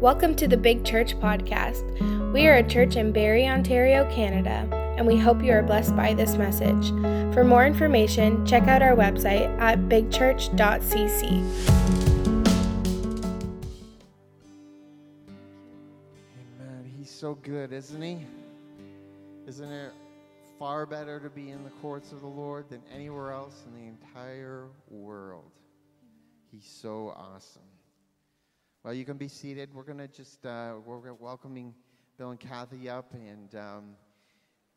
Welcome to the Big Church Podcast. We are a church in Barrie, Ontario, Canada, and we hope you are blessed by this message. For more information, check out our website at bigchurch.cc. Amen. He's so good, isn't he? Isn't it far better to be in the courts of the Lord than anywhere else in the entire world? He's so awesome. Well, you can be seated. We're going to just, uh, we're welcoming Bill and Kathy up, and um,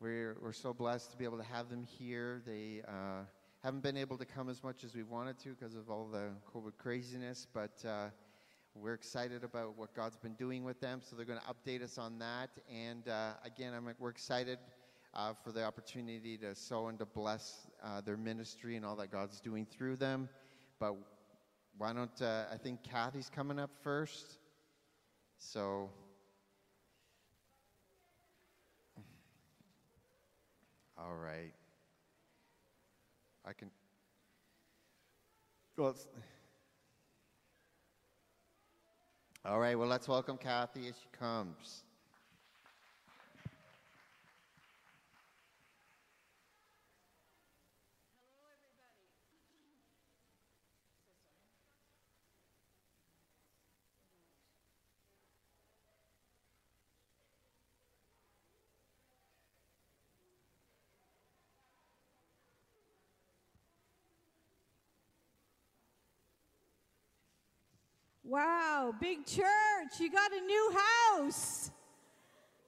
we're, we're so blessed to be able to have them here. They uh, haven't been able to come as much as we wanted to because of all the COVID craziness, but uh, we're excited about what God's been doing with them, so they're going to update us on that. And uh, again, I'm, we're excited uh, for the opportunity to sow and to bless uh, their ministry and all that God's doing through them. But why don't uh, I think Kathy's coming up first? So. All right. I can. Well, all right, well, let's welcome Kathy as she comes. Wow, big church. You got a new house.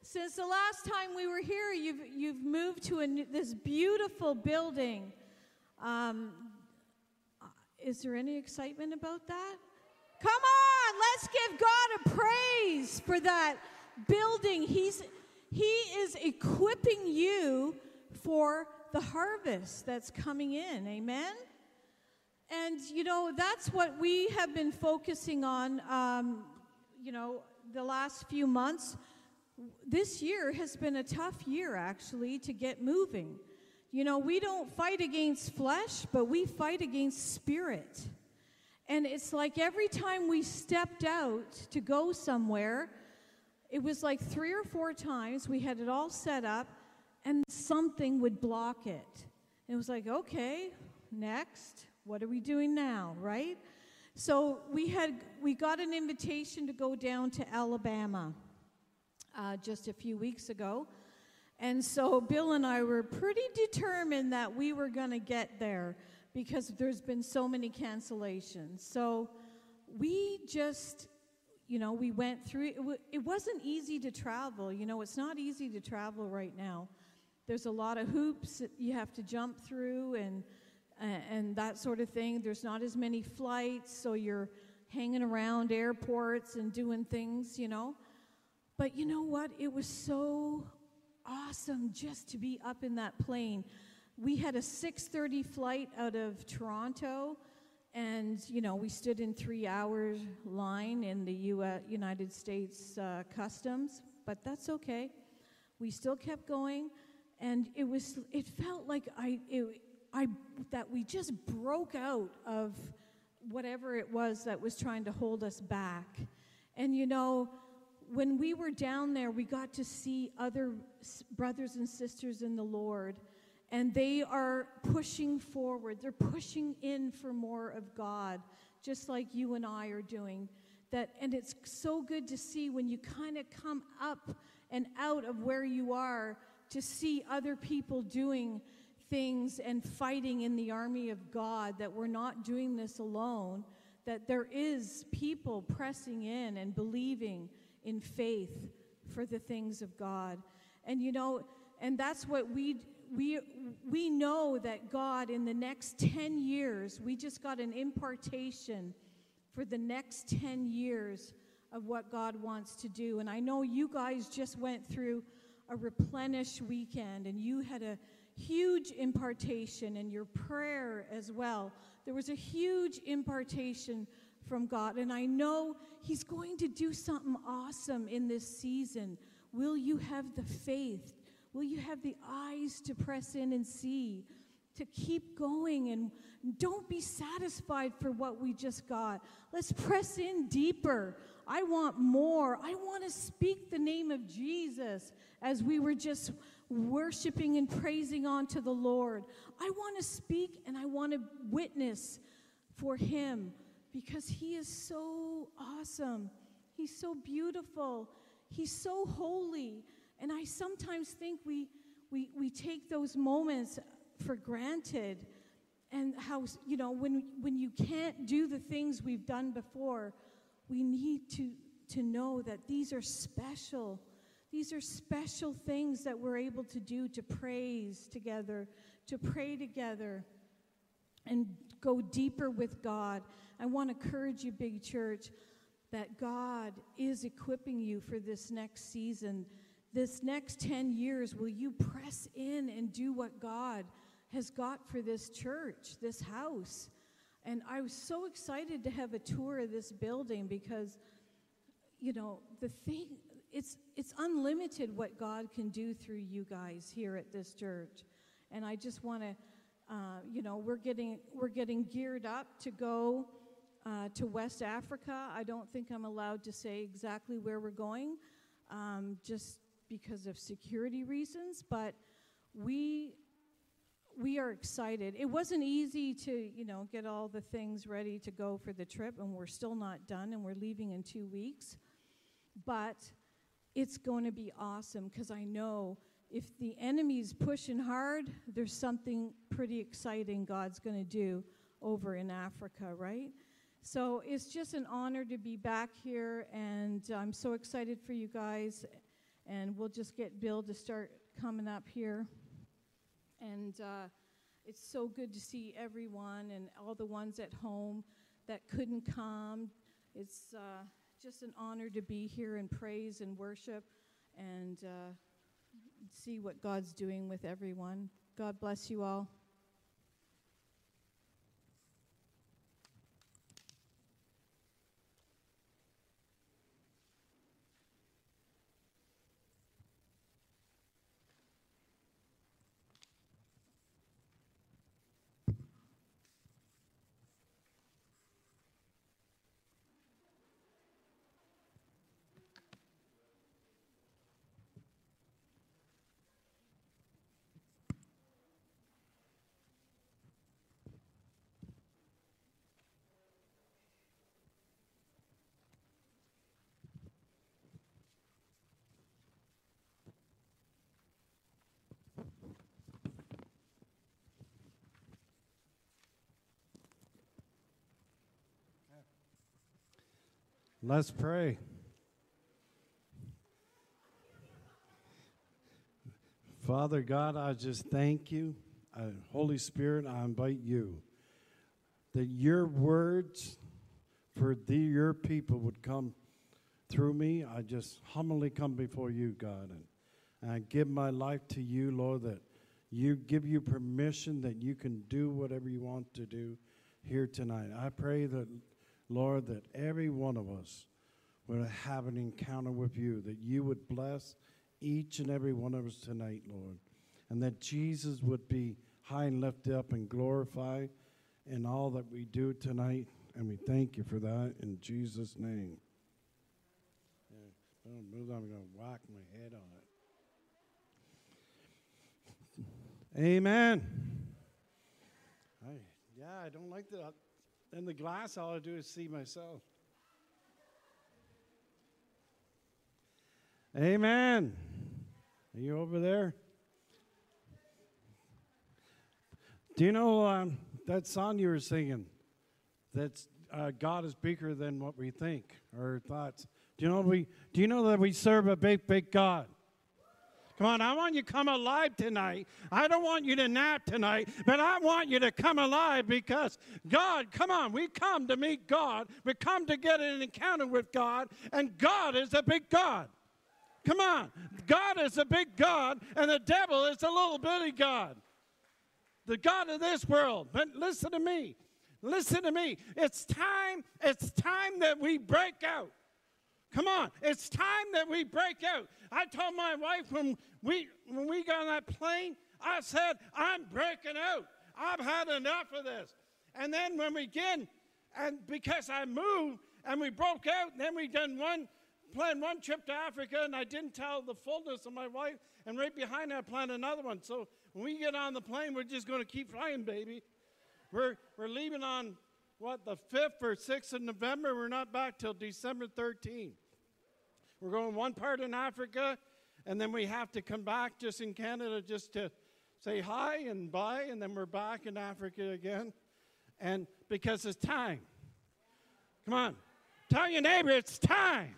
Since the last time we were here, you've, you've moved to a, this beautiful building. Um, is there any excitement about that? Come on, let's give God a praise for that building. He's, he is equipping you for the harvest that's coming in. Amen? And, you know, that's what we have been focusing on, um, you know, the last few months. This year has been a tough year, actually, to get moving. You know, we don't fight against flesh, but we fight against spirit. And it's like every time we stepped out to go somewhere, it was like three or four times we had it all set up and something would block it. And it was like, okay, next, what are we doing now, right? So we had we got an invitation to go down to Alabama uh, just a few weeks ago, and so Bill and I were pretty determined that we were going to get there because there's been so many cancellations. So we just, you know, we went through. It, w- it wasn't easy to travel. You know, it's not easy to travel right now. There's a lot of hoops that you have to jump through and and that sort of thing. There's not as many flights, so you're hanging around airports and doing things, you know. But you know what? It was so awesome just to be up in that plane. We had a 6:30 flight out of Toronto, and you know we stood in three hours line in the US, United States uh, Customs, but that's okay. We still kept going, and it was it felt like I it, I, that we just broke out of whatever it was that was trying to hold us back. And you know, when we were down there, we got to see other brothers and sisters in the Lord, and they are pushing forward. They're pushing in for more of God, just like you and I are doing. That, and it's so good to see when you kind of come up and out of where you are to see other people doing things and fighting in the army of God, that we're not doing this alone, that there is people pressing in and believing in faith for the things of God. And you know, and that's what we we we know that God in the next 10 years, we just got an impartation for the next 10 years of what God wants to do. And I know you guys just went through a replenish weekend and you had a huge impartation and your prayer as well. There was a huge impartation from God, and I know He's going to do something awesome in this season. Will you have the faith? Will you have the eyes to press in and see? To keep going and don't be satisfied for what we just got. Let's press in deeper. I want more. I want to speak the name of Jesus as we were just worshiping and praising unto the Lord. I want to speak and I want to witness for Him because He is so awesome. He's so beautiful. He's so holy. And I sometimes think we, we, we take those moments for granted and how you know when when you can't do the things we've done before we need to to know that these are special these are special things that we're able to do to praise together to pray together and go deeper with God I want to encourage you big church that God is equipping you for this next season this next 10 years will you press in and do what God has got for this church, this house. And I was so excited to have a tour of this building because, you know, the thing, it's, it's unlimited what God can do through you guys here at this church. And I just want to, uh, you know, we're getting, we're getting geared up to go uh, to West Africa. I don't think I'm allowed to say exactly where we're going, um, just because of security reasons, but we we are excited. It wasn't easy to, you know, get all the things ready to go for the trip, and we're still not done, and we're leaving in two weeks. But it's going to be awesome because I know if the enemy's pushing hard, there's something pretty exciting God's going to do over in Africa, right? So it's just an honor to be back here, and I'm so excited for you guys. And we'll just get Bill to start coming up here. And uh, it's so good to see everyone and all the ones at home that couldn't come. It's uh, just an honor to be here and praise and worship and uh, see what God's doing with everyone. God bless you all. Let's pray. Father God, I just thank you. Uh, Holy Spirit, I invite you that your words for the, your people would come through me. I just humbly come before you, God, and, and I give my life to you, Lord, that you give you permission that you can do whatever you want to do here tonight. I pray that Lord, that every one of us would have an encounter with you, that you would bless each and every one of us tonight, Lord, and that Jesus would be high and lifted up and glorified in all that we do tonight. And we thank you for that in Jesus' name. Yeah, I'm going to whack my head on it. Amen. I, yeah, I don't like that. In the glass, all I do is see myself. Amen. Are you over there? Do you know um, that song you were singing? That uh, God is bigger than what we think or thoughts. Do you know we? Do you know that we serve a big, big God? Come on, I want you to come alive tonight. I don't want you to nap tonight, but I want you to come alive because God, come on, we come to meet God. We come to get an encounter with God, and God is a big God. Come on, God is a big God, and the devil is a little bitty God. The God of this world. But listen to me. Listen to me. It's time, it's time that we break out. Come on, it's time that we break out. I told my wife when we when we got on that plane, I said, I'm breaking out. I've had enough of this. And then when we get, and because I moved, and we broke out. And then we done one, planned one trip to Africa, and I didn't tell the fullness of my wife. And right behind that, I planned another one. So when we get on the plane, we're just going to keep flying, baby. We're, we're leaving on, what, the 5th or 6th of November. We're not back till December 13th. We're going one part in Africa, and then we have to come back just in Canada just to say hi and bye, and then we're back in Africa again. And because it's time. Come on. Tell your neighbor it's time.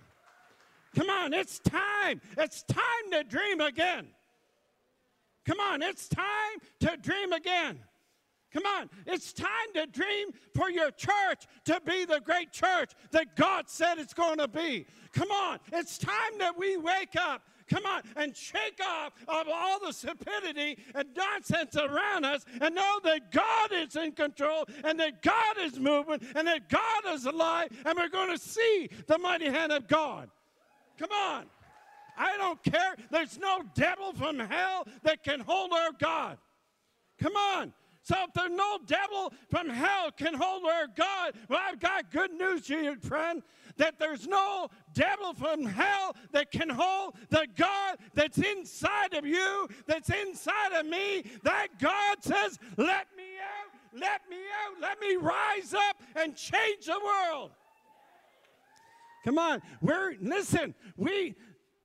Come on, it's time. It's time to dream again. Come on, it's time to dream again. Come on, it's time to dream for your church to be the great church that God said it's going to be. Come on, it's time that we wake up. Come on, and shake off of all the stupidity and nonsense around us and know that God is in control and that God is moving and that God is alive and we're going to see the mighty hand of God. Come on. I don't care. There's no devil from hell that can hold our God. Come on. So if there's no devil from hell can hold our God, well, I've got good news to you, friend, that there's no devil from hell that can hold the God that's inside of you, that's inside of me. That God says, let me out, let me out, let me rise up and change the world. Come on, we're listen, we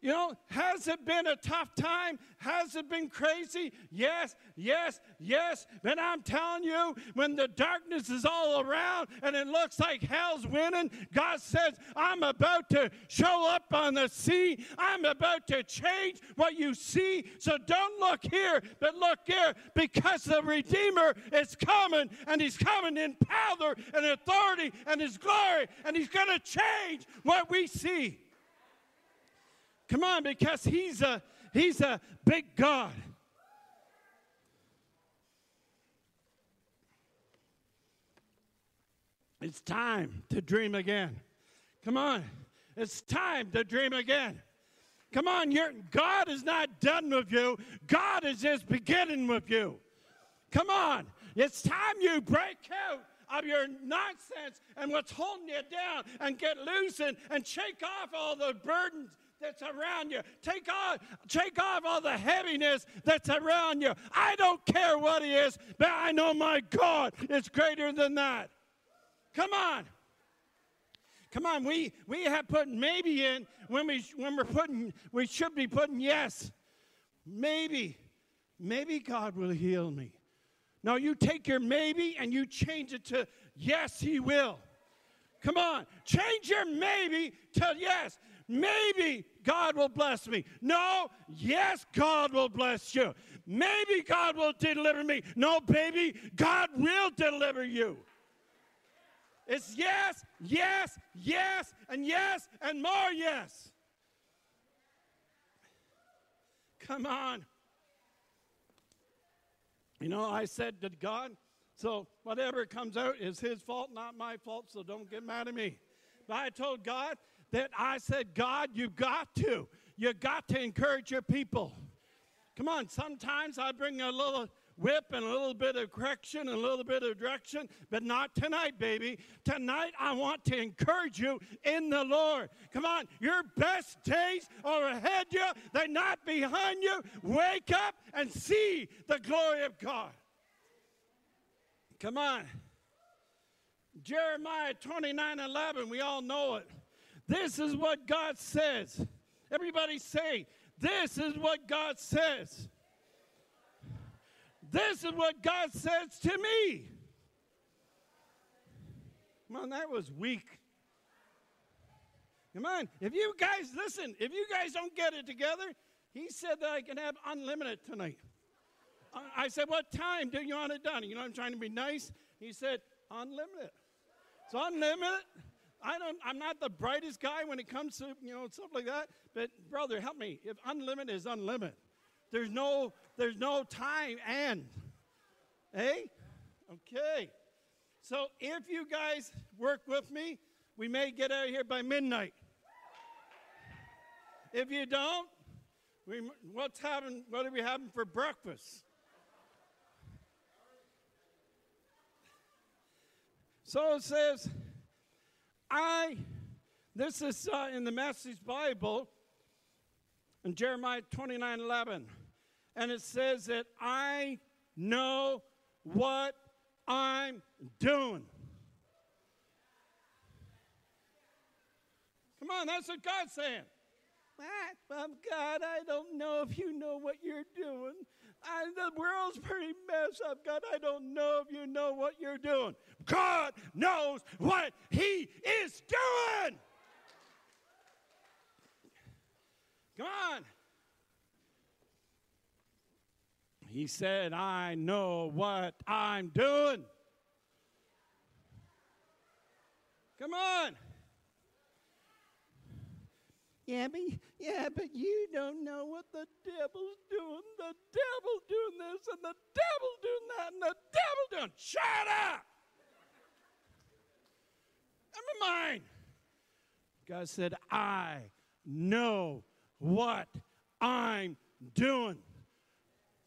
you know, has it been a tough time? Has it been crazy? Yes, yes, yes. But I'm telling you, when the darkness is all around and it looks like hell's winning, God says, I'm about to show up on the sea. I'm about to change what you see. So don't look here, but look here because the Redeemer is coming and he's coming in power and authority and his glory and he's going to change what we see. Come on, because he's a he's a big God. It's time to dream again. Come on. It's time to dream again. Come on, God is not done with you. God is just beginning with you. Come on. It's time you break out of your nonsense and what's holding you down and get loosened and shake off all the burdens that's around you. Take off, take off all the heaviness that's around you. I don't care what it is, but I know my God is greater than that. Come on. Come on, we, we have put maybe in when we when we're putting we should be putting yes. Maybe, maybe God will heal me. Now you take your maybe and you change it to yes, he will. Come on, change your maybe to yes. Maybe God will bless me. No, yes, God will bless you. Maybe God will deliver me. No, baby, God will deliver you. It's yes, yes, yes, and yes, and more yes. Come on. You know, I said to God, so whatever comes out is his fault, not my fault, so don't get mad at me. But I told God, that I said, God, you've got to. You got to encourage your people. Come on, sometimes I bring a little whip and a little bit of correction and a little bit of direction, but not tonight, baby. Tonight, I want to encourage you in the Lord. Come on, your best days are ahead you, they're not behind you. Wake up and see the glory of God. Come on. Jeremiah 29 11, we all know it. This is what God says. Everybody say, This is what God says. This is what God says to me. Come on, that was weak. Come on, if you guys listen, if you guys don't get it together, he said that I can have unlimited tonight. I said, What time do you want it done? You know, I'm trying to be nice. He said, Unlimited. So unlimited. I don't, I'm not the brightest guy when it comes to, you know, stuff like that. But brother, help me. If unlimited is unlimited, there's no, there's no time and. Hey? Okay. So if you guys work with me, we may get out of here by midnight. If you don't, we, what's having, what are we having for breakfast? So it says, I, this is uh, in the Message Bible, in Jeremiah 29 11. And it says that I know what I'm doing. Come on, that's what God's saying. Well, God, I don't know if you know what you're doing. I, the world's pretty messed up. God, I don't know if you know what you're doing. God knows what He is doing. Come on. He said, I know what I'm doing. Come on. Yeah, but yeah, but you don't know what the devil's doing. The devil doing this and the devil doing that and the devil doing. Shut up! Never mind. God said, I know what I'm doing.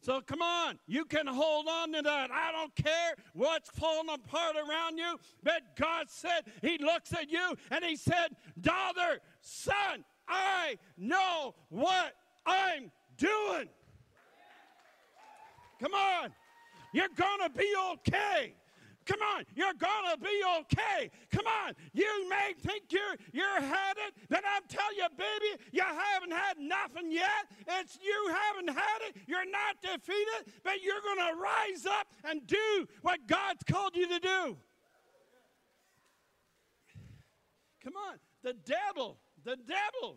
So come on, you can hold on to that. I don't care what's falling apart around you, but God said, He looks at you and He said, Daughter, son, I know what I'm doing. Come on, you're gonna be okay. Come on, you're gonna be okay. Come on, you may think you're you're had it, but I'm telling you, baby, you haven't had nothing yet. It's you haven't had it. You're not defeated, but you're gonna rise up and do what God's called you to do. Come on, the devil, the devil,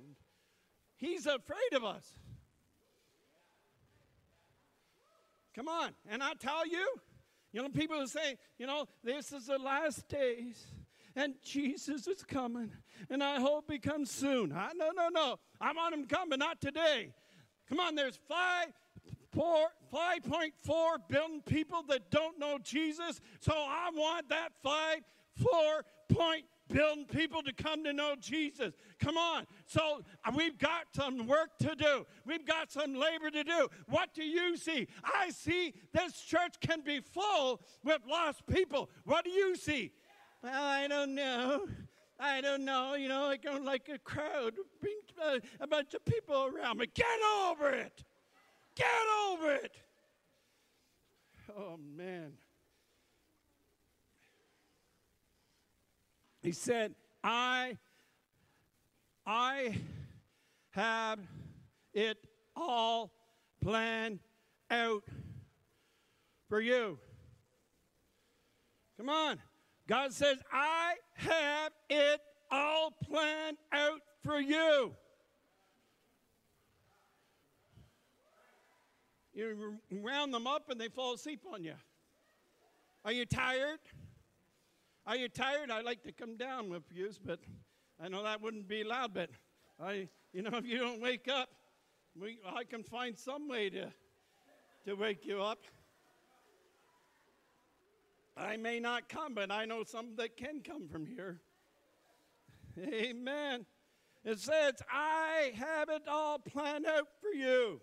he's afraid of us. Come on, and I tell you, you know, people saying, you know, this is the last days and Jesus is coming, and I hope he comes soon. I, no, no, no. I want him but not today. Come on, there's five, 5.4 billion people that don't know Jesus, so I want that 5, 4 point billion people to come to know Jesus. Come on. So uh, we've got some work to do. We've got some labor to do. What do you see? I see this church can be full with lost people. What do you see? Well, I don't know. I don't know. You know, I don't like a crowd, bring uh, a bunch of people around me. Get over it. Get over it. Oh, man. He said, I, I have it all planned out for you. Come on. God says, I have it all planned out for you. You round them up and they fall asleep on you. Are you tired? Are you tired? I'd like to come down with you, but I know that wouldn't be allowed. But I, you know, if you don't wake up, we, I can find some way to, to wake you up. I may not come, but I know some that can come from here. Amen. It says, I have it all planned out for you.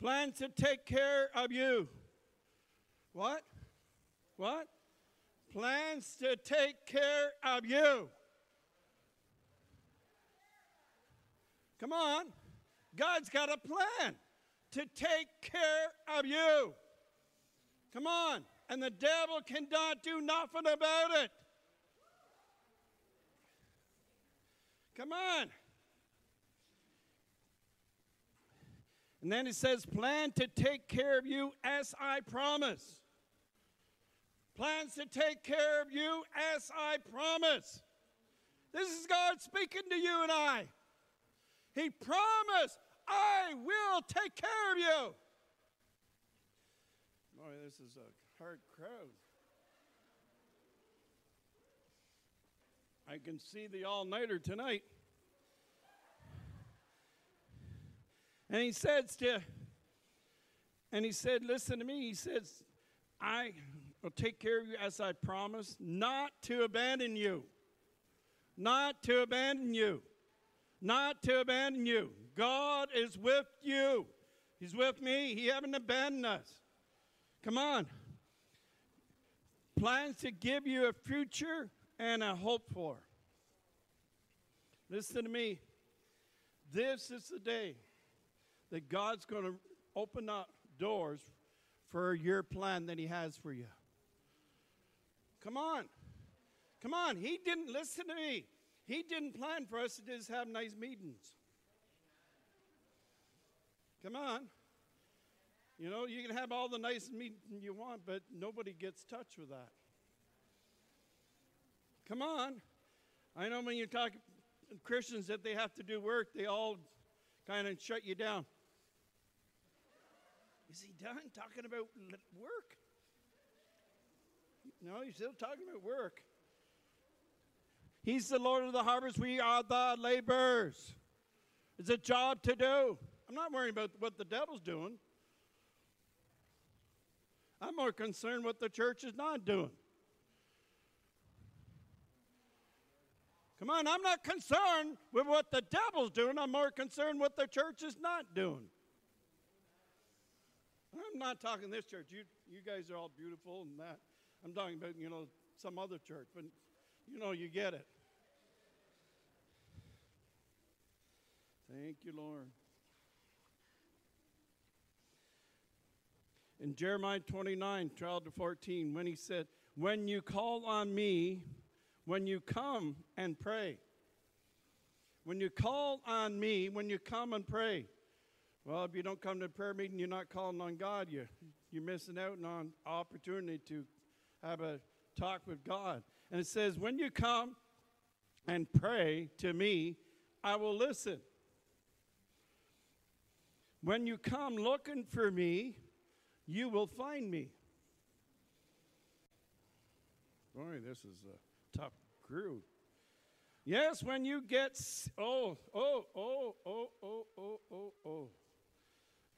Plans to take care of you. What? What? Plans to take care of you. Come on. God's got a plan to take care of you. Come on. And the devil cannot do nothing about it. Come on. And then it says, plan to take care of you as I promise plans to take care of you as I promise. This is God speaking to you and I. He promised, I will take care of you. Boy, this is a hard crowd. I can see the all nighter tonight. And he says to, and he said, Listen to me. He says, I will take care of you as I promised, not to abandon you. Not to abandon you. Not to abandon you. God is with you. He's with me. He haven't abandoned us. Come on. Plans to give you a future and a hope for. Listen to me. This is the day that God's going to open up doors for your plan that He has for you. Come on. Come on. He didn't listen to me. He didn't plan for us to just have nice meetings. Come on. You know, you can have all the nice meetings you want, but nobody gets touched with that. Come on. I know when you talk Christians that they have to do work, they all kind of shut you down. Is he done talking about work? No, he's still talking about work. He's the Lord of the harvest. We are the laborers. It's a job to do. I'm not worrying about what the devil's doing. I'm more concerned what the church is not doing. Come on, I'm not concerned with what the devil's doing. I'm more concerned what the church is not doing. I'm not talking this church. You, you guys are all beautiful and that. I'm talking about, you know, some other church, but you know, you get it. Thank you, Lord. In Jeremiah 29, 12 to 14, when he said, When you call on me, when you come and pray, when you call on me, when you come and pray. Well, if you don't come to prayer meeting, you're not calling on God. You, you're missing out on opportunity to have a talk with God. And it says, When you come and pray to me, I will listen. When you come looking for me, you will find me. Boy, this is a tough crew. Yes, when you get, oh, oh, oh, oh, oh, oh, oh, oh.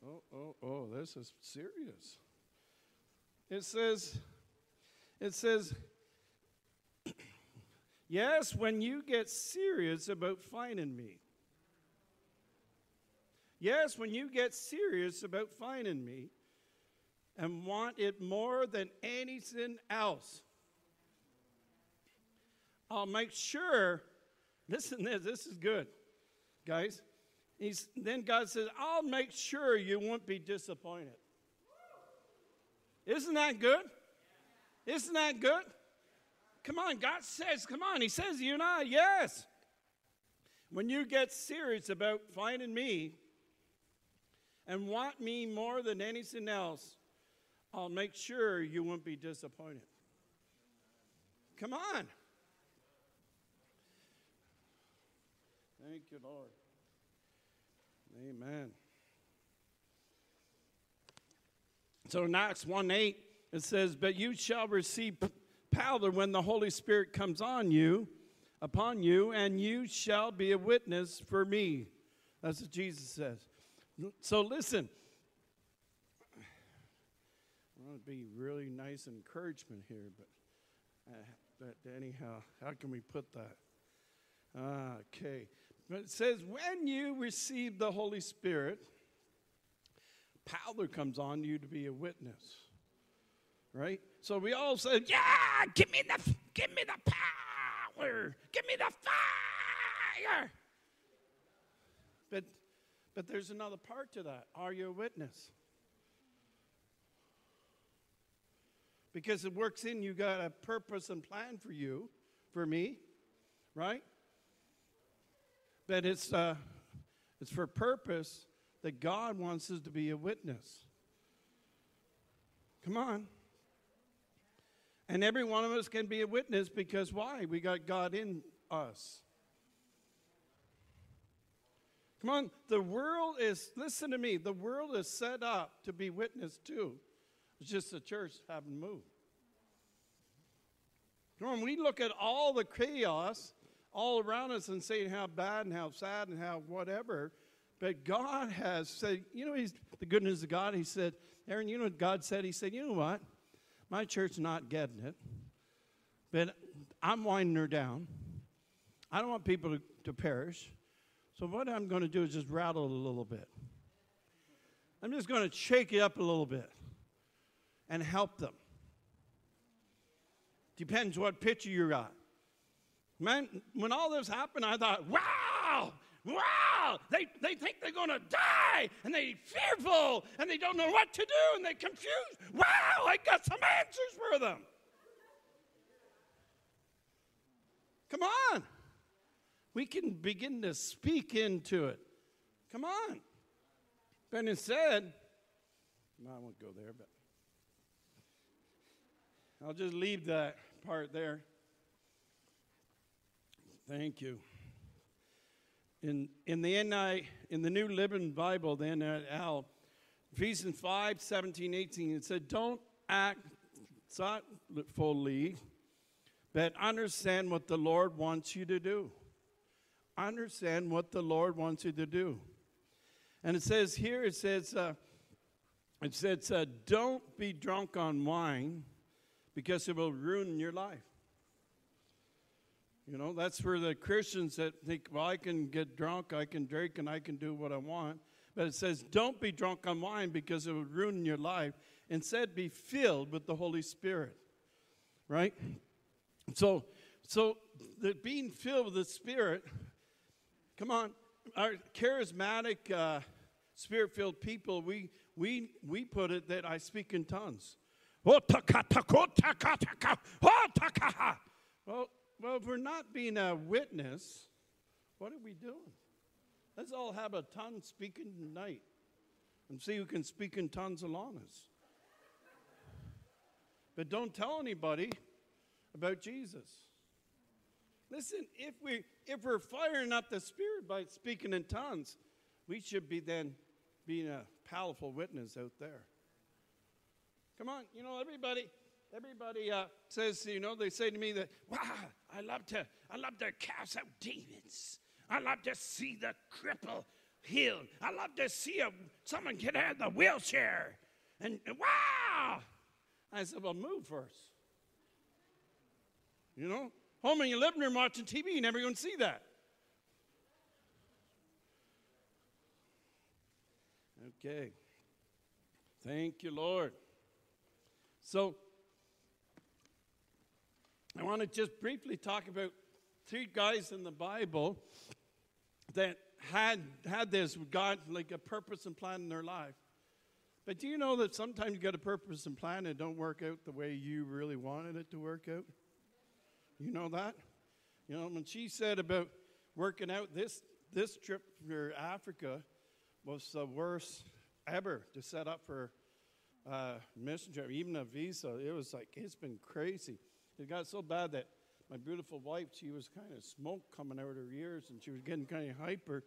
Oh, oh, oh, this is serious. It says, it says, yes, when you get serious about finding me. Yes, when you get serious about finding me and want it more than anything else, I'll make sure. Listen, this, this is good, guys. He's, then God says, I'll make sure you won't be disappointed. Isn't that good? Isn't that good? Come on, God says, come on. He says, you and I, yes. When you get serious about finding me and want me more than anything else, I'll make sure you won't be disappointed. Come on. Thank you, Lord. Amen. So in Acts 1 8, it says, But you shall receive power when the Holy Spirit comes on you, upon you, and you shall be a witness for me. That's what Jesus says. So listen. I want to be really nice encouragement here, but, uh, but anyhow, how can we put that? Ah, okay. But it says, when you receive the Holy Spirit, power comes on you to be a witness. Right? So we all said, Yeah, give me the give me the power. Give me the fire. But but there's another part to that. Are you a witness? Because it works in you got a purpose and plan for you, for me, right? But it's, uh, it's for purpose that God wants us to be a witness. Come on. And every one of us can be a witness because why? We got God in us. Come on, the world is, listen to me, the world is set up to be witnessed to. It's just the church haven't moved. Come on, we look at all the chaos all around us and say how bad and how sad and how whatever. But God has said, you know, he's the goodness of God. He said, Aaron, you know what God said? He said, you know what? My church's not getting it, but I'm winding her down. I don't want people to, to perish. So what I'm going to do is just rattle it a little bit. I'm just going to shake it up a little bit and help them. Depends what picture you got. Man, when all this happened, I thought, wow, wow, they, they think they're going to die, and they're fearful, and they don't know what to do, and they're confused. Wow, I got some answers for them. Come on. We can begin to speak into it. Come on. But instead, no, I won't go there, but I'll just leave that part there. Thank you. In, in the NI, in the New Living Bible, the NIL, Ephesians 5, 17, 18, it said, Don't act thoughtfully, but understand what the Lord wants you to do. Understand what the Lord wants you to do. And it says here, it says, uh, it says, uh, don't be drunk on wine because it will ruin your life. You know, that's for the Christians that think, well, I can get drunk, I can drink, and I can do what I want. But it says, don't be drunk on wine because it would ruin your life. Instead, be filled with the Holy Spirit. Right? So, so the being filled with the Spirit, come on, our charismatic, uh, spirit filled people, we, we, we put it that I speak in tongues. Well, well, if we're not being a witness, what are we doing? Let's all have a tongue speaking tonight and see who can speak in tongues along us. But don't tell anybody about Jesus. Listen, if we if we're firing up the spirit by speaking in tongues, we should be then being a powerful witness out there. Come on, you know everybody everybody uh, says you know they say to me that wow I love to I love to cast out demons. I love to see the cripple healed. I love to see a, someone get out of the wheelchair. And, and wow! I said, well, move first. You know, home in your living room watching TV, you never going to see that. Okay. Thank you, Lord. So, I want to just briefly talk about three guys in the Bible that had had this God like a purpose and plan in their life. But do you know that sometimes you get a purpose and plan and it don't work out the way you really wanted it to work out? You know that? You know, when she said about working out this this trip for Africa was the worst ever to set up for uh, messenger, even a visa. It was like it's been crazy. It got so bad that my beautiful wife, she was kind of smoke coming out of her ears, and she was getting kind of hyper.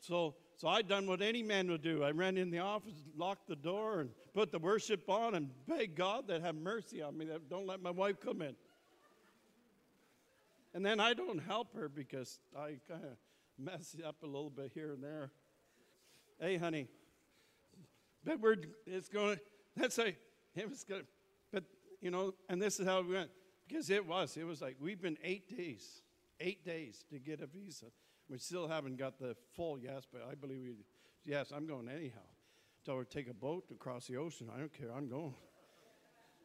So, so I done what any man would do. I ran in the office, locked the door, and put the worship on, and begged God that have mercy on me, that don't let my wife come in. And then I don't help her because I kind of mess up a little bit here and there. Hey, honey, but we're it's going. That's a it was good, but you know, and this is how we went because it was it was like we've been eight days, eight days to get a visa. We still haven't got the full yes, but I believe we. Yes, I'm going anyhow. So we take a boat across the ocean. I don't care. I'm going.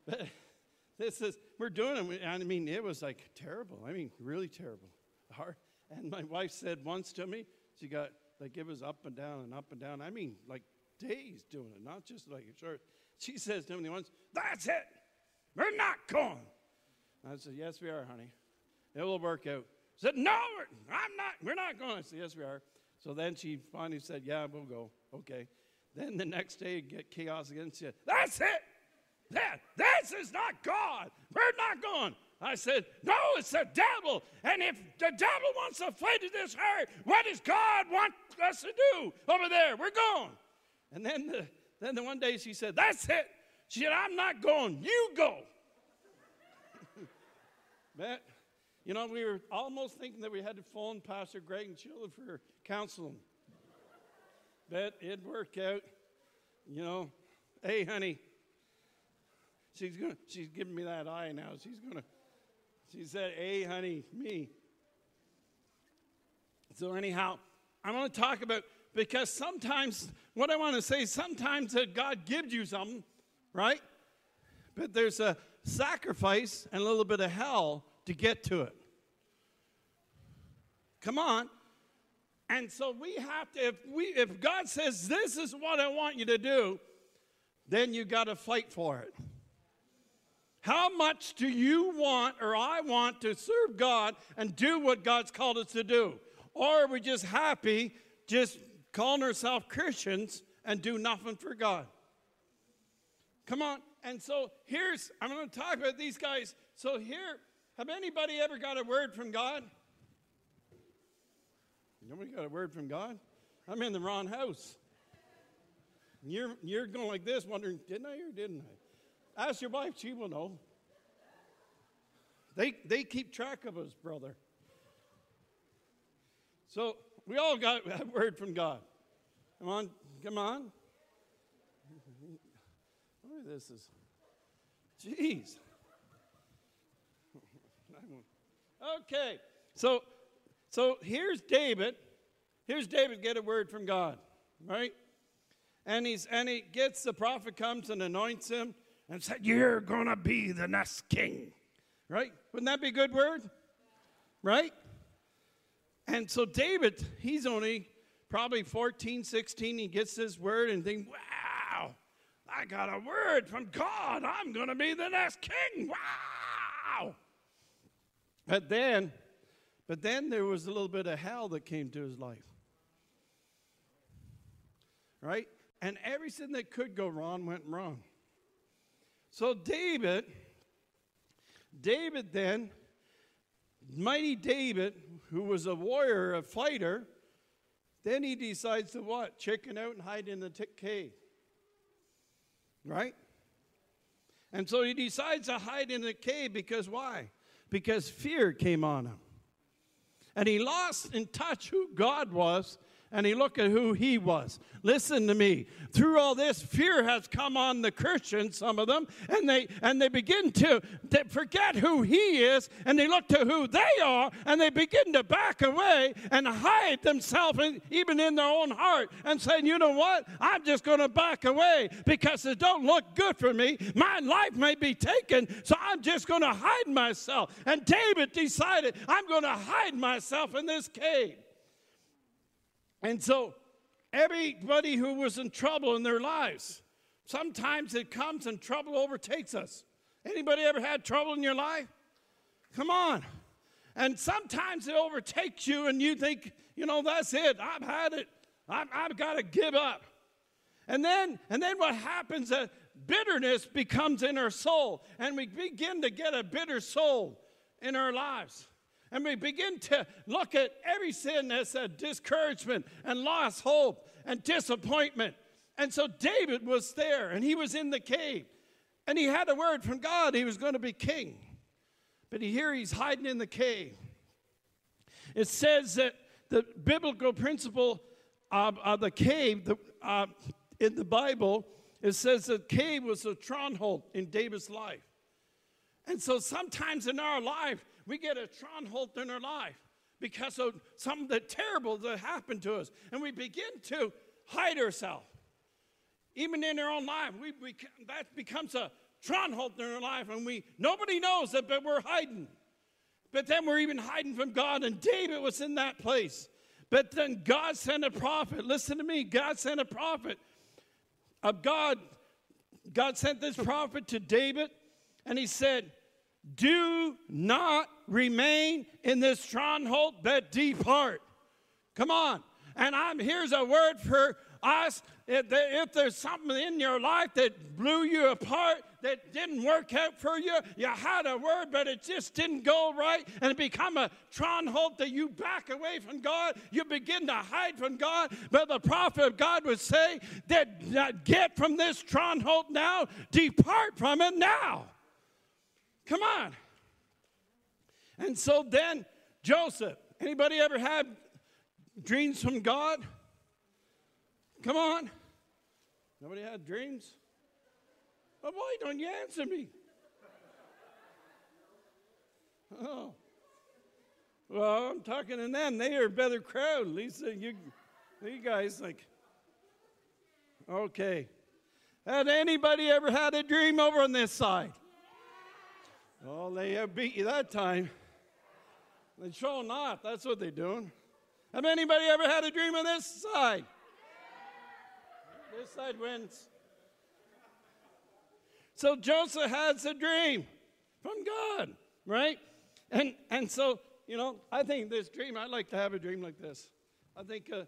But this is we're doing it. I mean, it was like terrible. I mean, really terrible. Hard. And my wife said once to me, she got like it was up and down and up and down. I mean, like days doing it, not just like a short. She says to me once, "That's it. We're not going." I said, "Yes, we are, honey. It will work out." She said, "No, I'm not. We're not going." I said, "Yes, we are." So then she finally said, "Yeah, we'll go." Okay. Then the next day, get chaos again. She said, "That's it. That this is not God. We're not going." I said, No, it's the devil. And if the devil wants to fight in this herd, what does God want us to do over there? We're going. And then the, then the one day she said, That's it. She said, I'm not going. You go. But, you know, we were almost thinking that we had to phone Pastor Greg and Sheila for counseling. but it worked out. You know, hey, honey, she's gonna she's giving me that eye now. She's gonna she said, Hey, honey, me. So, anyhow, I want to talk about because sometimes, what I want to say, sometimes that God gives you something, right? But there's a sacrifice and a little bit of hell to get to it. Come on. And so we have to, if we if God says this is what I want you to do, then you got to fight for it. How much do you want or I want to serve God and do what God's called us to do? Or are we just happy just calling ourselves Christians and do nothing for God? Come on. And so here's, I'm going to talk about these guys. So here, have anybody ever got a word from God? Nobody got a word from God? I'm in the wrong house. You're, you're going like this, wondering, didn't I or didn't I? Ask your wife, she will know. They, they keep track of us, brother. So we all got a word from God. Come on, come on. Look at this is, jeez. Okay, so so here's David. Here's David get a word from God, right? And he's and he gets the prophet comes and anoints him and said, "You're gonna be the next king," right? Wouldn't that be a good word, right? And so David, he's only probably 14, 16. He gets this word and think, "Wow, I got a word from God. I'm gonna be the next king." Wow. But then, but then there was a little bit of hell that came to his life. Right? And everything that could go wrong went wrong. So David, David then, mighty David, who was a warrior, a fighter, then he decides to what? Chicken out and hide in the t- cave. Right? And so he decides to hide in the cave because why? Because fear came on him. And he lost in touch who God was and he looked at who he was. Listen to me. Through all this, fear has come on the Christians, some of them, and they and they begin to, to forget who he is, and they look to who they are, and they begin to back away and hide themselves in, even in their own heart, and saying, you know what? I'm just going to back away because it don't look good for me. My life may be taken, so I'm just going to hide myself. And David decided, I'm going to hide myself in this cave. And so, everybody who was in trouble in their lives, sometimes it comes and trouble overtakes us. Anybody ever had trouble in your life? Come on. And sometimes it overtakes you, and you think, you know, that's it. I've had it. I've, I've got to give up. And then, and then what happens? That bitterness becomes in our soul, and we begin to get a bitter soul in our lives. And we begin to look at every sin as a discouragement and lost hope and disappointment. And so David was there and he was in the cave and he had a word from God he was going to be king. But here he's hiding in the cave. It says that the biblical principle of, of the cave the, uh, in the Bible, it says that cave was a stronghold in David's life. And so sometimes in our life, we get a stronghold in our life because of some of the terrible that happened to us. And we begin to hide ourselves. Even in our own life, we, we, that becomes a stronghold in our life, and we nobody knows that, but we're hiding. But then we're even hiding from God, and David was in that place. But then God sent a prophet. Listen to me. God sent a prophet of God. God sent this prophet to David, and he said, do not remain in this stronghold, but depart. Come on. And I'm here's a word for us. If, there's something in your life that blew you apart, that didn't work out for you, you had a word, but it just didn't go right, and it become a stronghold that you back away from God, you begin to hide from God. But the prophet of God would say that get from this stronghold now, depart from it now. Come on. And so then Joseph, anybody ever had dreams from God? Come on. Nobody had dreams? Well, boy, don't you answer me? Oh. Well, I'm talking to them. They are a better crowd. Lisa, you, you guys like, okay. Had anybody ever had a dream over on this side? Oh, they beat you that time. They show not. That's what they're doing. Have anybody ever had a dream on this side? This side wins. So Joseph has a dream from God, right? And and so you know, I think this dream. I'd like to have a dream like this. I think uh,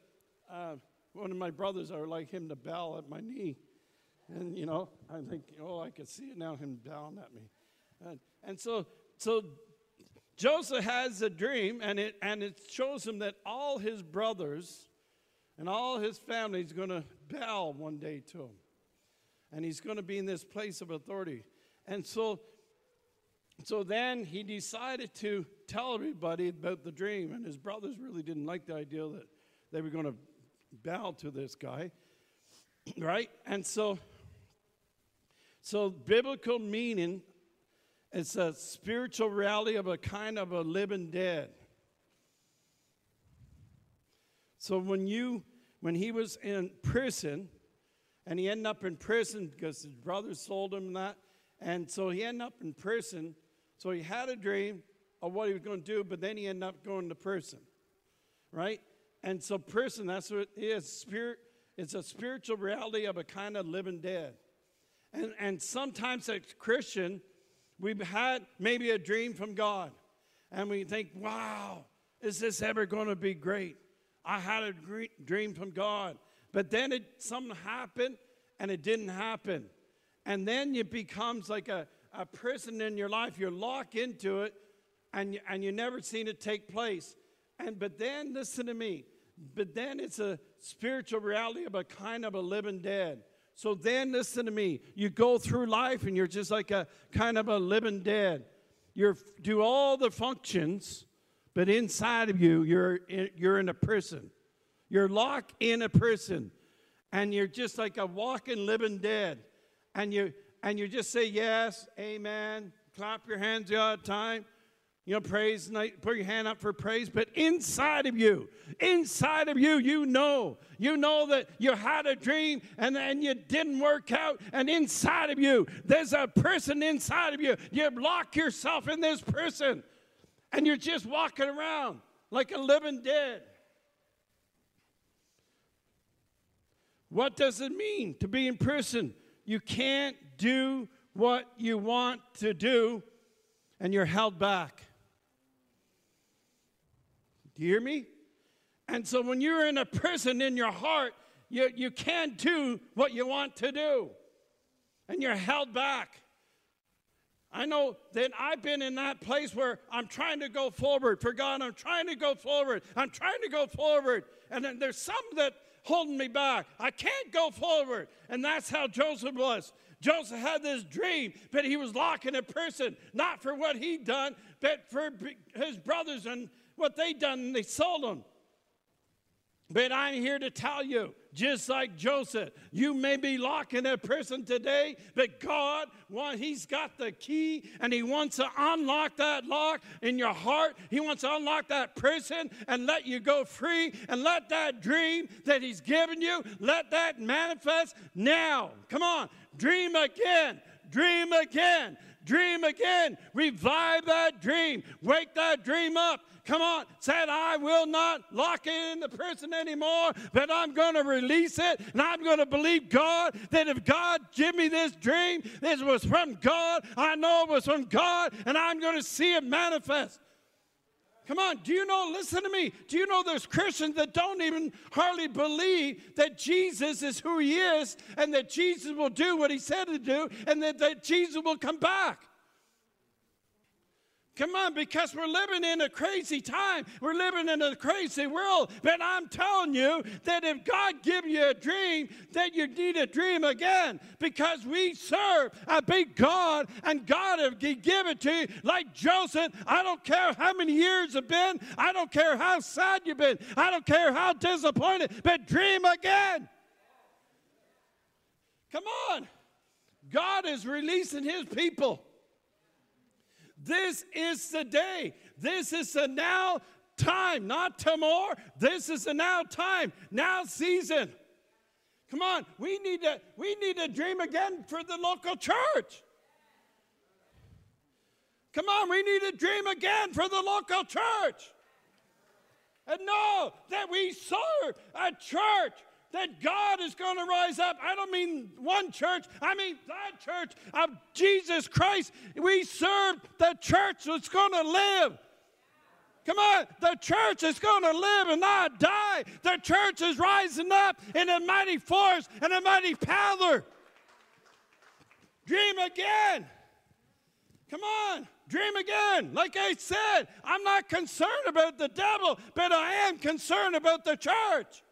uh, one of my brothers, I would like him to bow at my knee, and you know, I think, oh, I could see it now, him bowing at me, and, and so so Joseph has a dream, and it and it shows him that all his brothers and all his family is going to bow one day to him and he's going to be in this place of authority. And so, so then he decided to tell everybody about the dream, and his brothers really didn't like the idea that they were going to bow to this guy, right? And so, so biblical meaning is a spiritual reality of a kind of a living dead. So when you when he was in prison, and he ended up in prison because his brothers sold him that. And so he ended up in prison. So he had a dream of what he was going to do, but then he ended up going to prison, right? And so prison, that's what it is. Spirit, it's a spiritual reality of a kind of living dead. And, and sometimes as Christian, we've had maybe a dream from God. And we think, wow, is this ever going to be great? I had a dream from God. But then it, something happened and it didn't happen. And then it becomes like a, a prison in your life. You're locked into it and and you never seen it take place. And but then listen to me. But then it's a spiritual reality of a kind of a living dead. So then listen to me. You go through life and you're just like a kind of a living dead. You do all the functions, but inside of you, you're in, you're in a prison. You're locked in a prison and you're just like a walking, living dead. And you and you just say yes, amen, clap your hands the odd time, you know, praise, put your hand up for praise. But inside of you, inside of you, you know, you know that you had a dream and then you didn't work out. And inside of you, there's a person inside of you. You lock yourself in this prison and you're just walking around like a living dead. What does it mean to be in prison? You can't do what you want to do, and you're held back. Do you hear me? And so when you're in a prison in your heart, you, you can't do what you want to do, and you're held back. I know that I've been in that place where I'm trying to go forward for God. I'm trying to go forward. I'm trying to go forward. And then there's some that holding me back. I can't go forward. And that's how Joseph was. Joseph had this dream, but he was locked in a prison, not for what he'd done, but for his brothers and what they'd done, and they sold them. But I'm here to tell you, just like Joseph, you may be locked in a prison today, but God, well, He's got the key and He wants to unlock that lock in your heart. He wants to unlock that prison and let you go free and let that dream that He's given you, let that manifest now. Come on, dream again, dream again, dream again. Revive that dream, wake that dream up come on, said, I will not lock it in the prison anymore, but I'm going to release it and I'm going to believe God that if God give me this dream, this was from God, I know it was from God, and I'm going to see it manifest. Come on, do you know, listen to me, do you know there's Christians that don't even hardly believe that Jesus is who he is and that Jesus will do what he said to do and that, that Jesus will come back? Come on, because we're living in a crazy time. We're living in a crazy world. But I'm telling you that if God give you a dream, that you need a dream again. Because we serve a big God, and God will give it to you like Joseph. I don't care how many years have been. I don't care how sad you've been. I don't care how disappointed, but dream again. Come on. God is releasing his people. This is the day. This is the now time, not tomorrow. This is the now time, now season. Come on, we need to we need to dream again for the local church. Come on, we need to dream again for the local church. And know that we serve a church that God is going to rise up. I don't mean one church, I mean the church of Jesus Christ. We serve the church that's going to live. Come on, the church is going to live and not die. The church is rising up in a mighty force and a mighty power. Dream again. Come on, dream again. Like I said, I'm not concerned about the devil, but I am concerned about the church.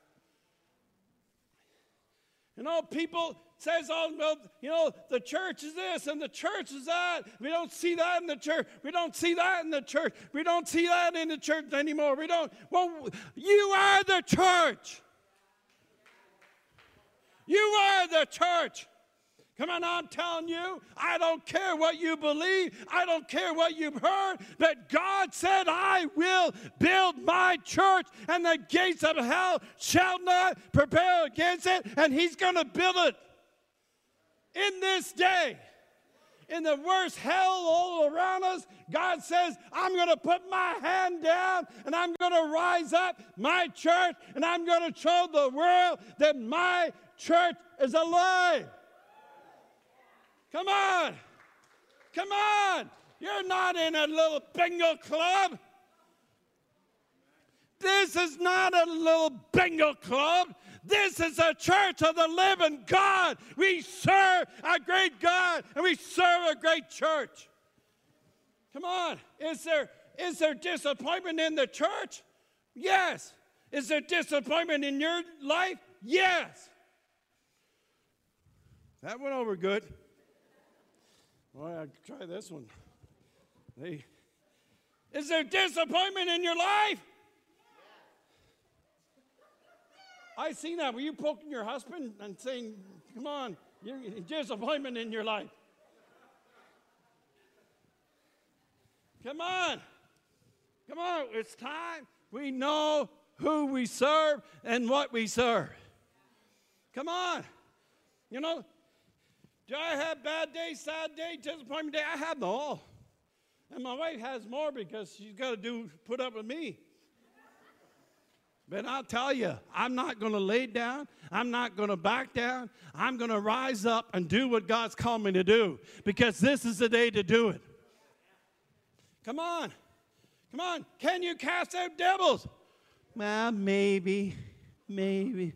You know, people says oh, about, you know, the church is this and the church is that. We don't see that in the church. We don't see that in the church. We don't see that in the church anymore. We don't. Well, you are the church. You are the church. Come on, I'm telling you, I don't care what you believe, I don't care what you've heard, but God said, I will build my church, and the gates of hell shall not prevail against it, and He's going to build it in this day. In the worst hell all around us, God says, I'm going to put my hand down and I'm going to rise up my church and I'm going to show the world that my church is alive. Come on. Come on. You're not in a little bingo club. This is not a little bingo club. This is a church of the living God. We serve a great God and we serve a great church. Come on. Is there, is there disappointment in the church? Yes. Is there disappointment in your life? Yes. That went over good. Boy, I'll try this one. Hey. Is there disappointment in your life? I seen that. Were you poking your husband and saying, come on, you're disappointment in your life? Come on. Come on. It's time. We know who we serve and what we serve. Come on. You know, do I have bad days, sad days, disappointment days? I have them all. And my wife has more because she's got to do put up with me. But I'll tell you, I'm not going to lay down. I'm not going to back down. I'm going to rise up and do what God's called me to do because this is the day to do it. Come on. Come on. Can you cast out devils? Well, maybe. Maybe.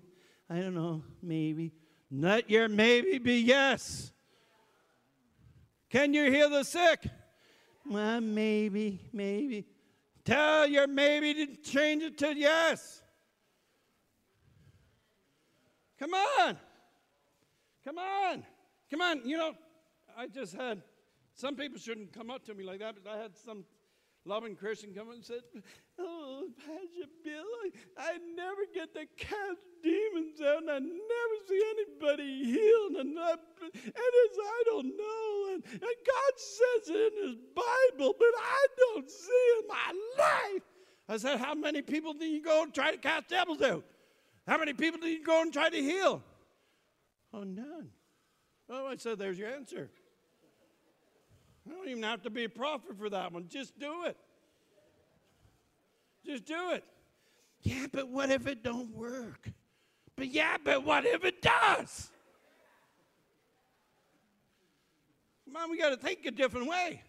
I don't know. Maybe. Let your maybe be yes. Can you heal the sick? Well, maybe. Maybe. Tell your maybe to change it to yes. Come on. Come on. Come on. You know, I just had some people shouldn't come up to me like that, but I had some loving Christian come up and said, Oh, Pastor Bill, I, never get to cast demons out, and I never see anybody healed, and, I, and it's, I don't know. And, and God says it in His Bible, but I don't see it in my life. I said, How many people do you go and try to cast devils out? How many people did you go and try to heal? Oh, none. Oh, I said, there's your answer. I don't even have to be a prophet for that one. Just do it. Just do it. Yeah, but what if it don't work? But yeah, but what if it does? Come on, we got to think a different way.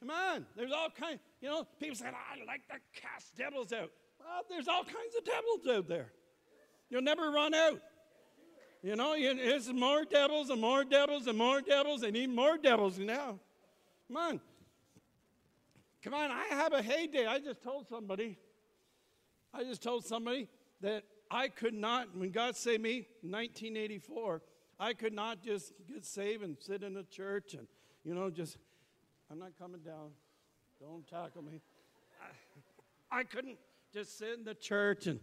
Come on, there's all kinds. You know, people say, I like to cast devils out. Well, there's all kinds of devils out there. You'll never run out. You know, there's more devils and more devils and more devils and even more devils now. Come on. Come on, I have a heyday. I just told somebody, I just told somebody that I could not, when God saved me in 1984, I could not just get saved and sit in a church and, you know, just, I'm not coming down. Don't tackle me. I, I couldn't just sit in the church and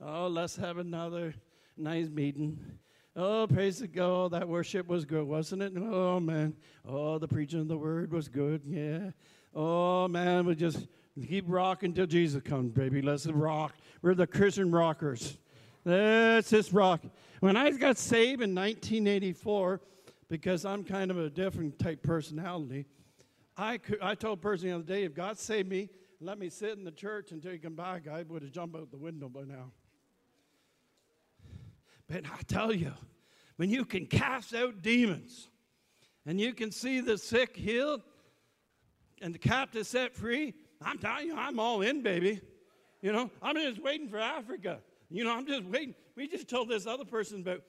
Oh, let's have another nice meeting. Oh, praise the God. That worship was good, wasn't it? Oh, man. Oh, the preaching of the word was good. Yeah. Oh, man. We just keep rocking till Jesus comes, baby. Let's rock. We're the Christian rockers. Let's just rock. When I got saved in 1984, because I'm kind of a different type personality, I, could, I told a person the other day, if God saved me let me sit in the church until he come back, I would have jumped out the window by now. But I tell you, when you can cast out demons and you can see the sick healed and the captive set free, I'm telling you, I'm all in, baby. You know, I'm just waiting for Africa. You know, I'm just waiting. We just told this other person about,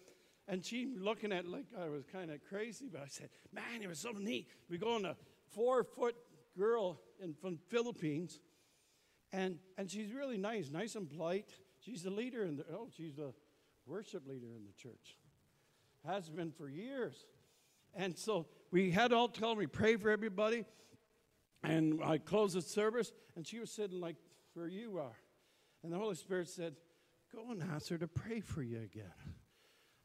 and she looking at like I was kind of crazy, but I said, man, it was so neat. We go on a four foot girl in, from Philippines, and, and she's really nice, nice and polite. She's the leader in the, oh, she's the worship leader in the church. Has been for years. And so we had all told me, pray for everybody. And I closed the service, and she was sitting like where you are. And the Holy Spirit said, Go and ask her to pray for you again.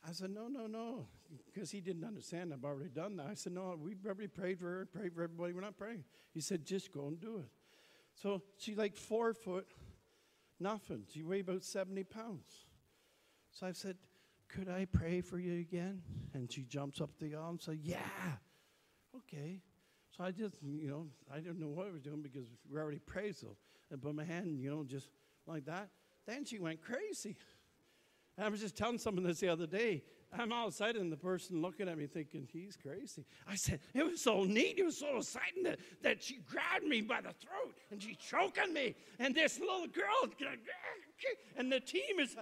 I said, No, no, no. Because he didn't understand. I've already done that. I said, No, we've already prayed for her, prayed for everybody. We're not praying. He said, Just go and do it. So she's like four foot, nothing. She weighed about 70 pounds. So I said, Could I pray for you again? And she jumps up the aisle and said, Yeah. Okay. So I just, you know, I didn't know what I was doing because we already. So I put my hand, you know, just like that. Then she went crazy. And I was just telling someone this the other day. I'm all excited, and the person looking at me thinking, he's crazy. I said, it was so neat. It was so exciting that, that she grabbed me by the throat and she's choking me. And this little girl, and the team is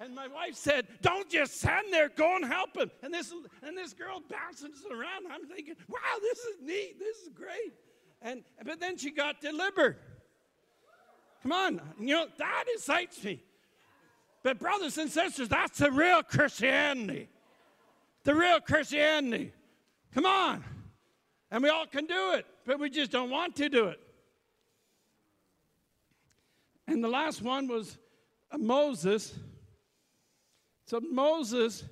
and my wife said, Don't just stand there, go and help him. And this, and this girl bounces around. I'm thinking, Wow, this is neat. This is great. And, but then she got delivered. Come on. You know, that excites me. But, brothers and sisters, that's the real Christianity. The real Christianity. Come on. And we all can do it, but we just don't want to do it. And the last one was uh, Moses. So Moses,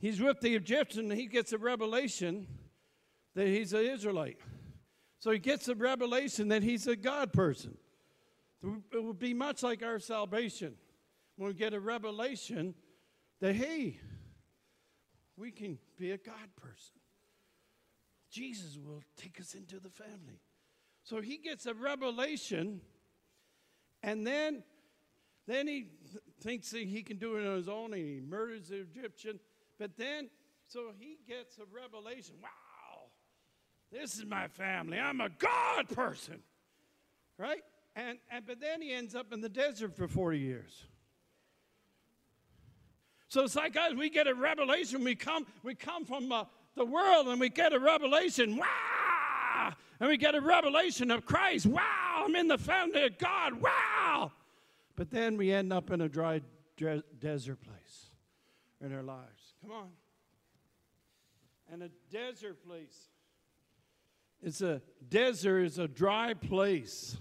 he's with the Egyptian, and he gets a revelation that he's an Israelite. So he gets a revelation that he's a God person. It would be much like our salvation when we get a revelation that, hey, we can be a God person. Jesus will take us into the family. So he gets a revelation, and then, then he thinks that he can do it on his own, and he murders the Egyptian. But then, so he gets a revelation. Wow, this is my family. I'm a God person, right? And, and but then he ends up in the desert for 40 years. So it's like guys, we get a revelation. We come, we come from uh, the world and we get a revelation. Wow! And we get a revelation of Christ. Wow! I'm in the family of God. Wow! But then we end up in a dry de- desert place in our lives. Come on. And a desert place. It's a desert is a dry place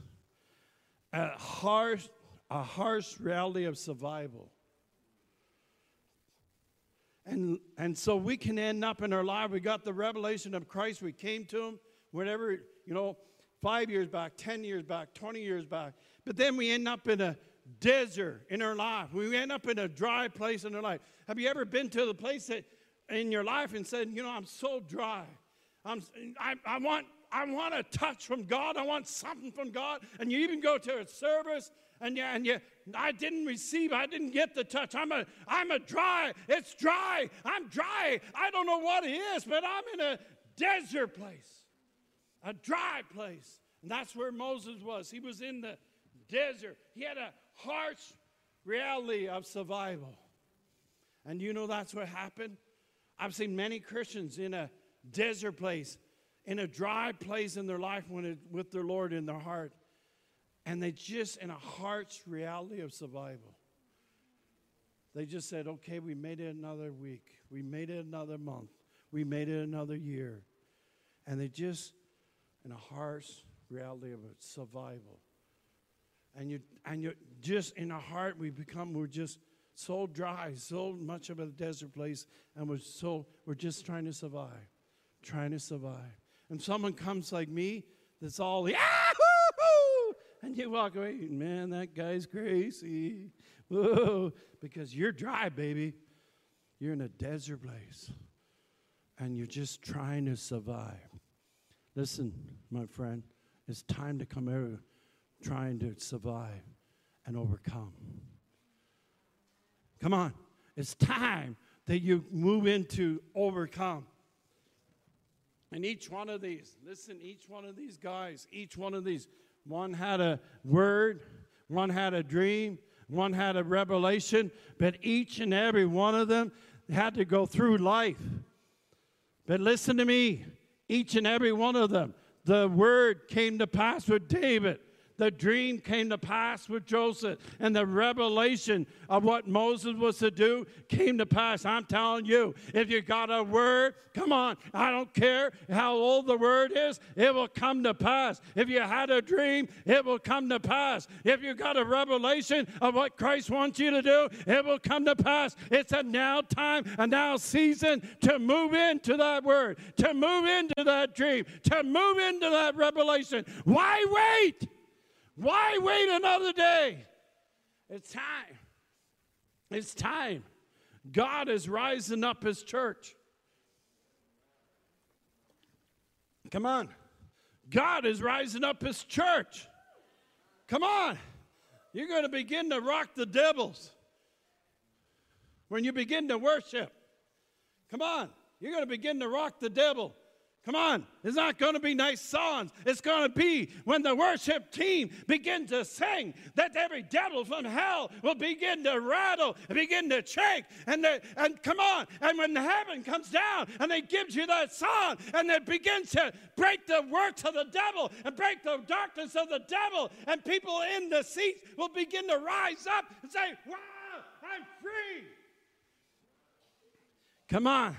a harsh, a harsh reality of survival. And, and so we can end up in our life. We got the revelation of Christ. We came to Him, whenever, you know, five years back, 10 years back, 20 years back. But then we end up in a desert in our life. We end up in a dry place in our life. Have you ever been to the place that in your life and said, you know, I'm so dry. I'm, I, I want I want a touch from God. I want something from God. And you even go to a service and you, and you, I didn't receive, I didn't get the touch. I'm a, I'm a dry, it's dry. I'm dry. I don't know what it is, but I'm in a desert place, a dry place. And that's where Moses was. He was in the desert. He had a harsh reality of survival. And you know that's what happened? I've seen many Christians in a desert place in a dry place in their life when it, with their Lord in their heart. And they just, in a heart's reality of survival, they just said, okay, we made it another week. We made it another month. We made it another year. And they just, in a harsh reality of survival. And you and you just in our heart we become we're just so dry, so much of a desert place, and we're so we're just trying to survive. Trying to survive and someone comes like me that's all, yeah, and you walk away, man, that guy's crazy. Whoa, because you're dry, baby. You're in a desert place and you're just trying to survive. Listen, my friend, it's time to come out trying to survive and overcome. Come on, it's time that you move into overcome. And each one of these, listen, each one of these guys, each one of these, one had a word, one had a dream, one had a revelation, but each and every one of them had to go through life. But listen to me, each and every one of them, the word came to pass with David the dream came to pass with Joseph, and the revelation of what Moses was to do came to pass. I'm telling you, if you got a word, come on, I don't care how old the word is, it will come to pass. If you had a dream, it will come to pass. If you got a revelation of what Christ wants you to do, it will come to pass. It's a now time, a now season to move into that word, to move into that dream, to move into that revelation. Why wait? Why wait another day? It's time. It's time. God is rising up his church. Come on. God is rising up his church. Come on. You're going to begin to rock the devils when you begin to worship. Come on. You're going to begin to rock the devil. Come on, it's not going to be nice songs. It's going to be when the worship team begins to sing that every devil from hell will begin to rattle, begin to shake, and the, and come on, and when heaven comes down and they gives you that song, and it begins to break the works of the devil and break the darkness of the devil, and people in the seats will begin to rise up and say, "Wow, I'm free!" Come on,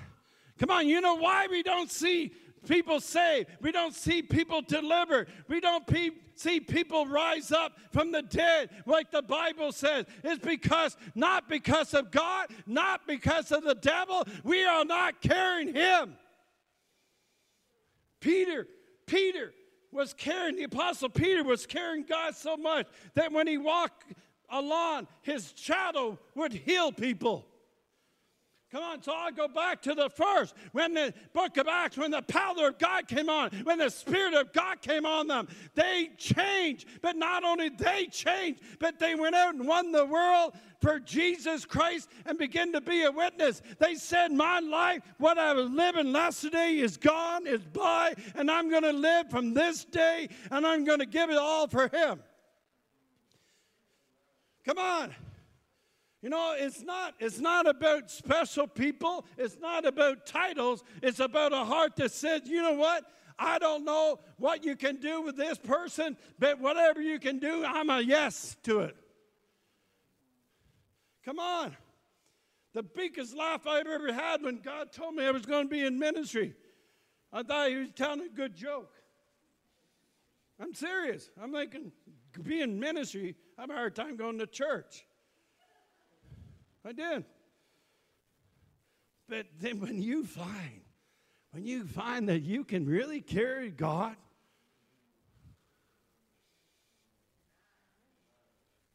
come on. You know why we don't see people saved. We don't see people delivered. We don't pe- see people rise up from the dead like the Bible says. It's because, not because of God, not because of the devil. We are not carrying him. Peter, Peter was carrying, the apostle Peter was carrying God so much that when he walked along, his shadow would heal people. Come on, so I'll go back to the first. When the book of Acts, when the power of God came on, when the Spirit of God came on them, they changed. But not only they changed, but they went out and won the world for Jesus Christ and began to be a witness. They said, My life, what I was living yesterday is gone, is by, and I'm going to live from this day and I'm going to give it all for Him. Come on. You know, it's not, it's not about special people, it's not about titles, it's about a heart that says, you know what? I don't know what you can do with this person, but whatever you can do, I'm a yes to it. Come on. The biggest laugh I've ever had when God told me I was going to be in ministry. I thought he was telling a good joke. I'm serious. I'm thinking, being in ministry, I have a hard time going to church. I did. But then when you find, when you find that you can really carry God,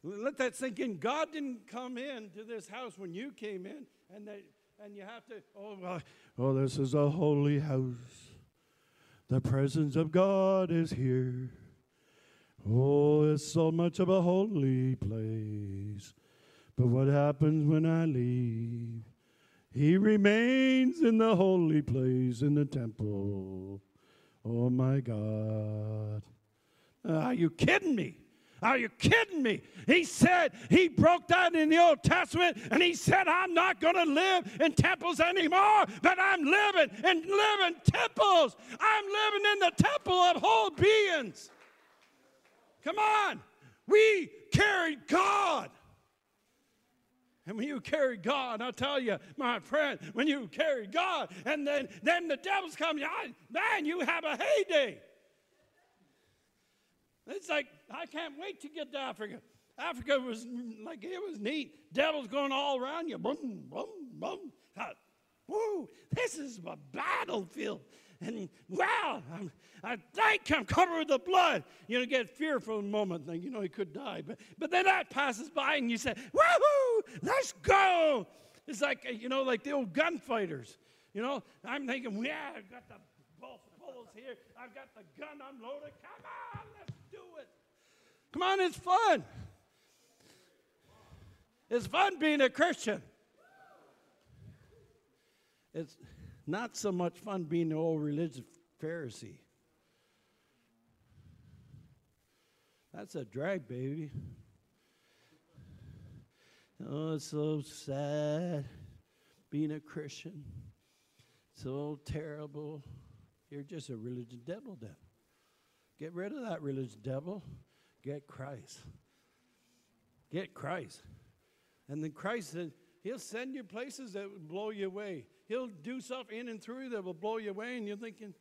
let that sink in. God didn't come in to this house when you came in, and they, and you have to. Oh well, oh this is a holy house. The presence of God is here. Oh, it's so much of a holy place. But what happens when I leave? He remains in the holy place in the temple. Oh my God. Are you kidding me? Are you kidding me? He said, he broke that in the Old Testament and he said, I'm not going to live in temples anymore, but I'm living in living temples. I'm living in the temple of whole beings. Come on. We carry God. And when you carry God, I tell you, my friend, when you carry God, and then, then the devils come, man, you have a heyday. It's like, I can't wait to get to Africa. Africa was like, it was neat. Devils going all around you. Boom, boom, boom. Woo, this is a battlefield. And wow, I'm, I think I'm covered with the blood. You know, get fearful a moment, think, you know, he could die. But, but then that passes by and you say, woohoo, let's go. It's like, uh, you know, like the old gunfighters. You know, I'm thinking, yeah, I've got the bullet pistols here. I've got the gun unloaded. Come on, let's do it. Come on, it's fun. It's fun being a Christian. It's not so much fun being an old religious Pharisee. That's a drag, baby. Oh, it's so sad being a Christian. So terrible. You're just a religious devil then. Get rid of that religious devil. Get Christ. Get Christ. And then Christ said, He'll send you places that will blow you away. He'll do stuff in and through that will blow you away, and you're thinking,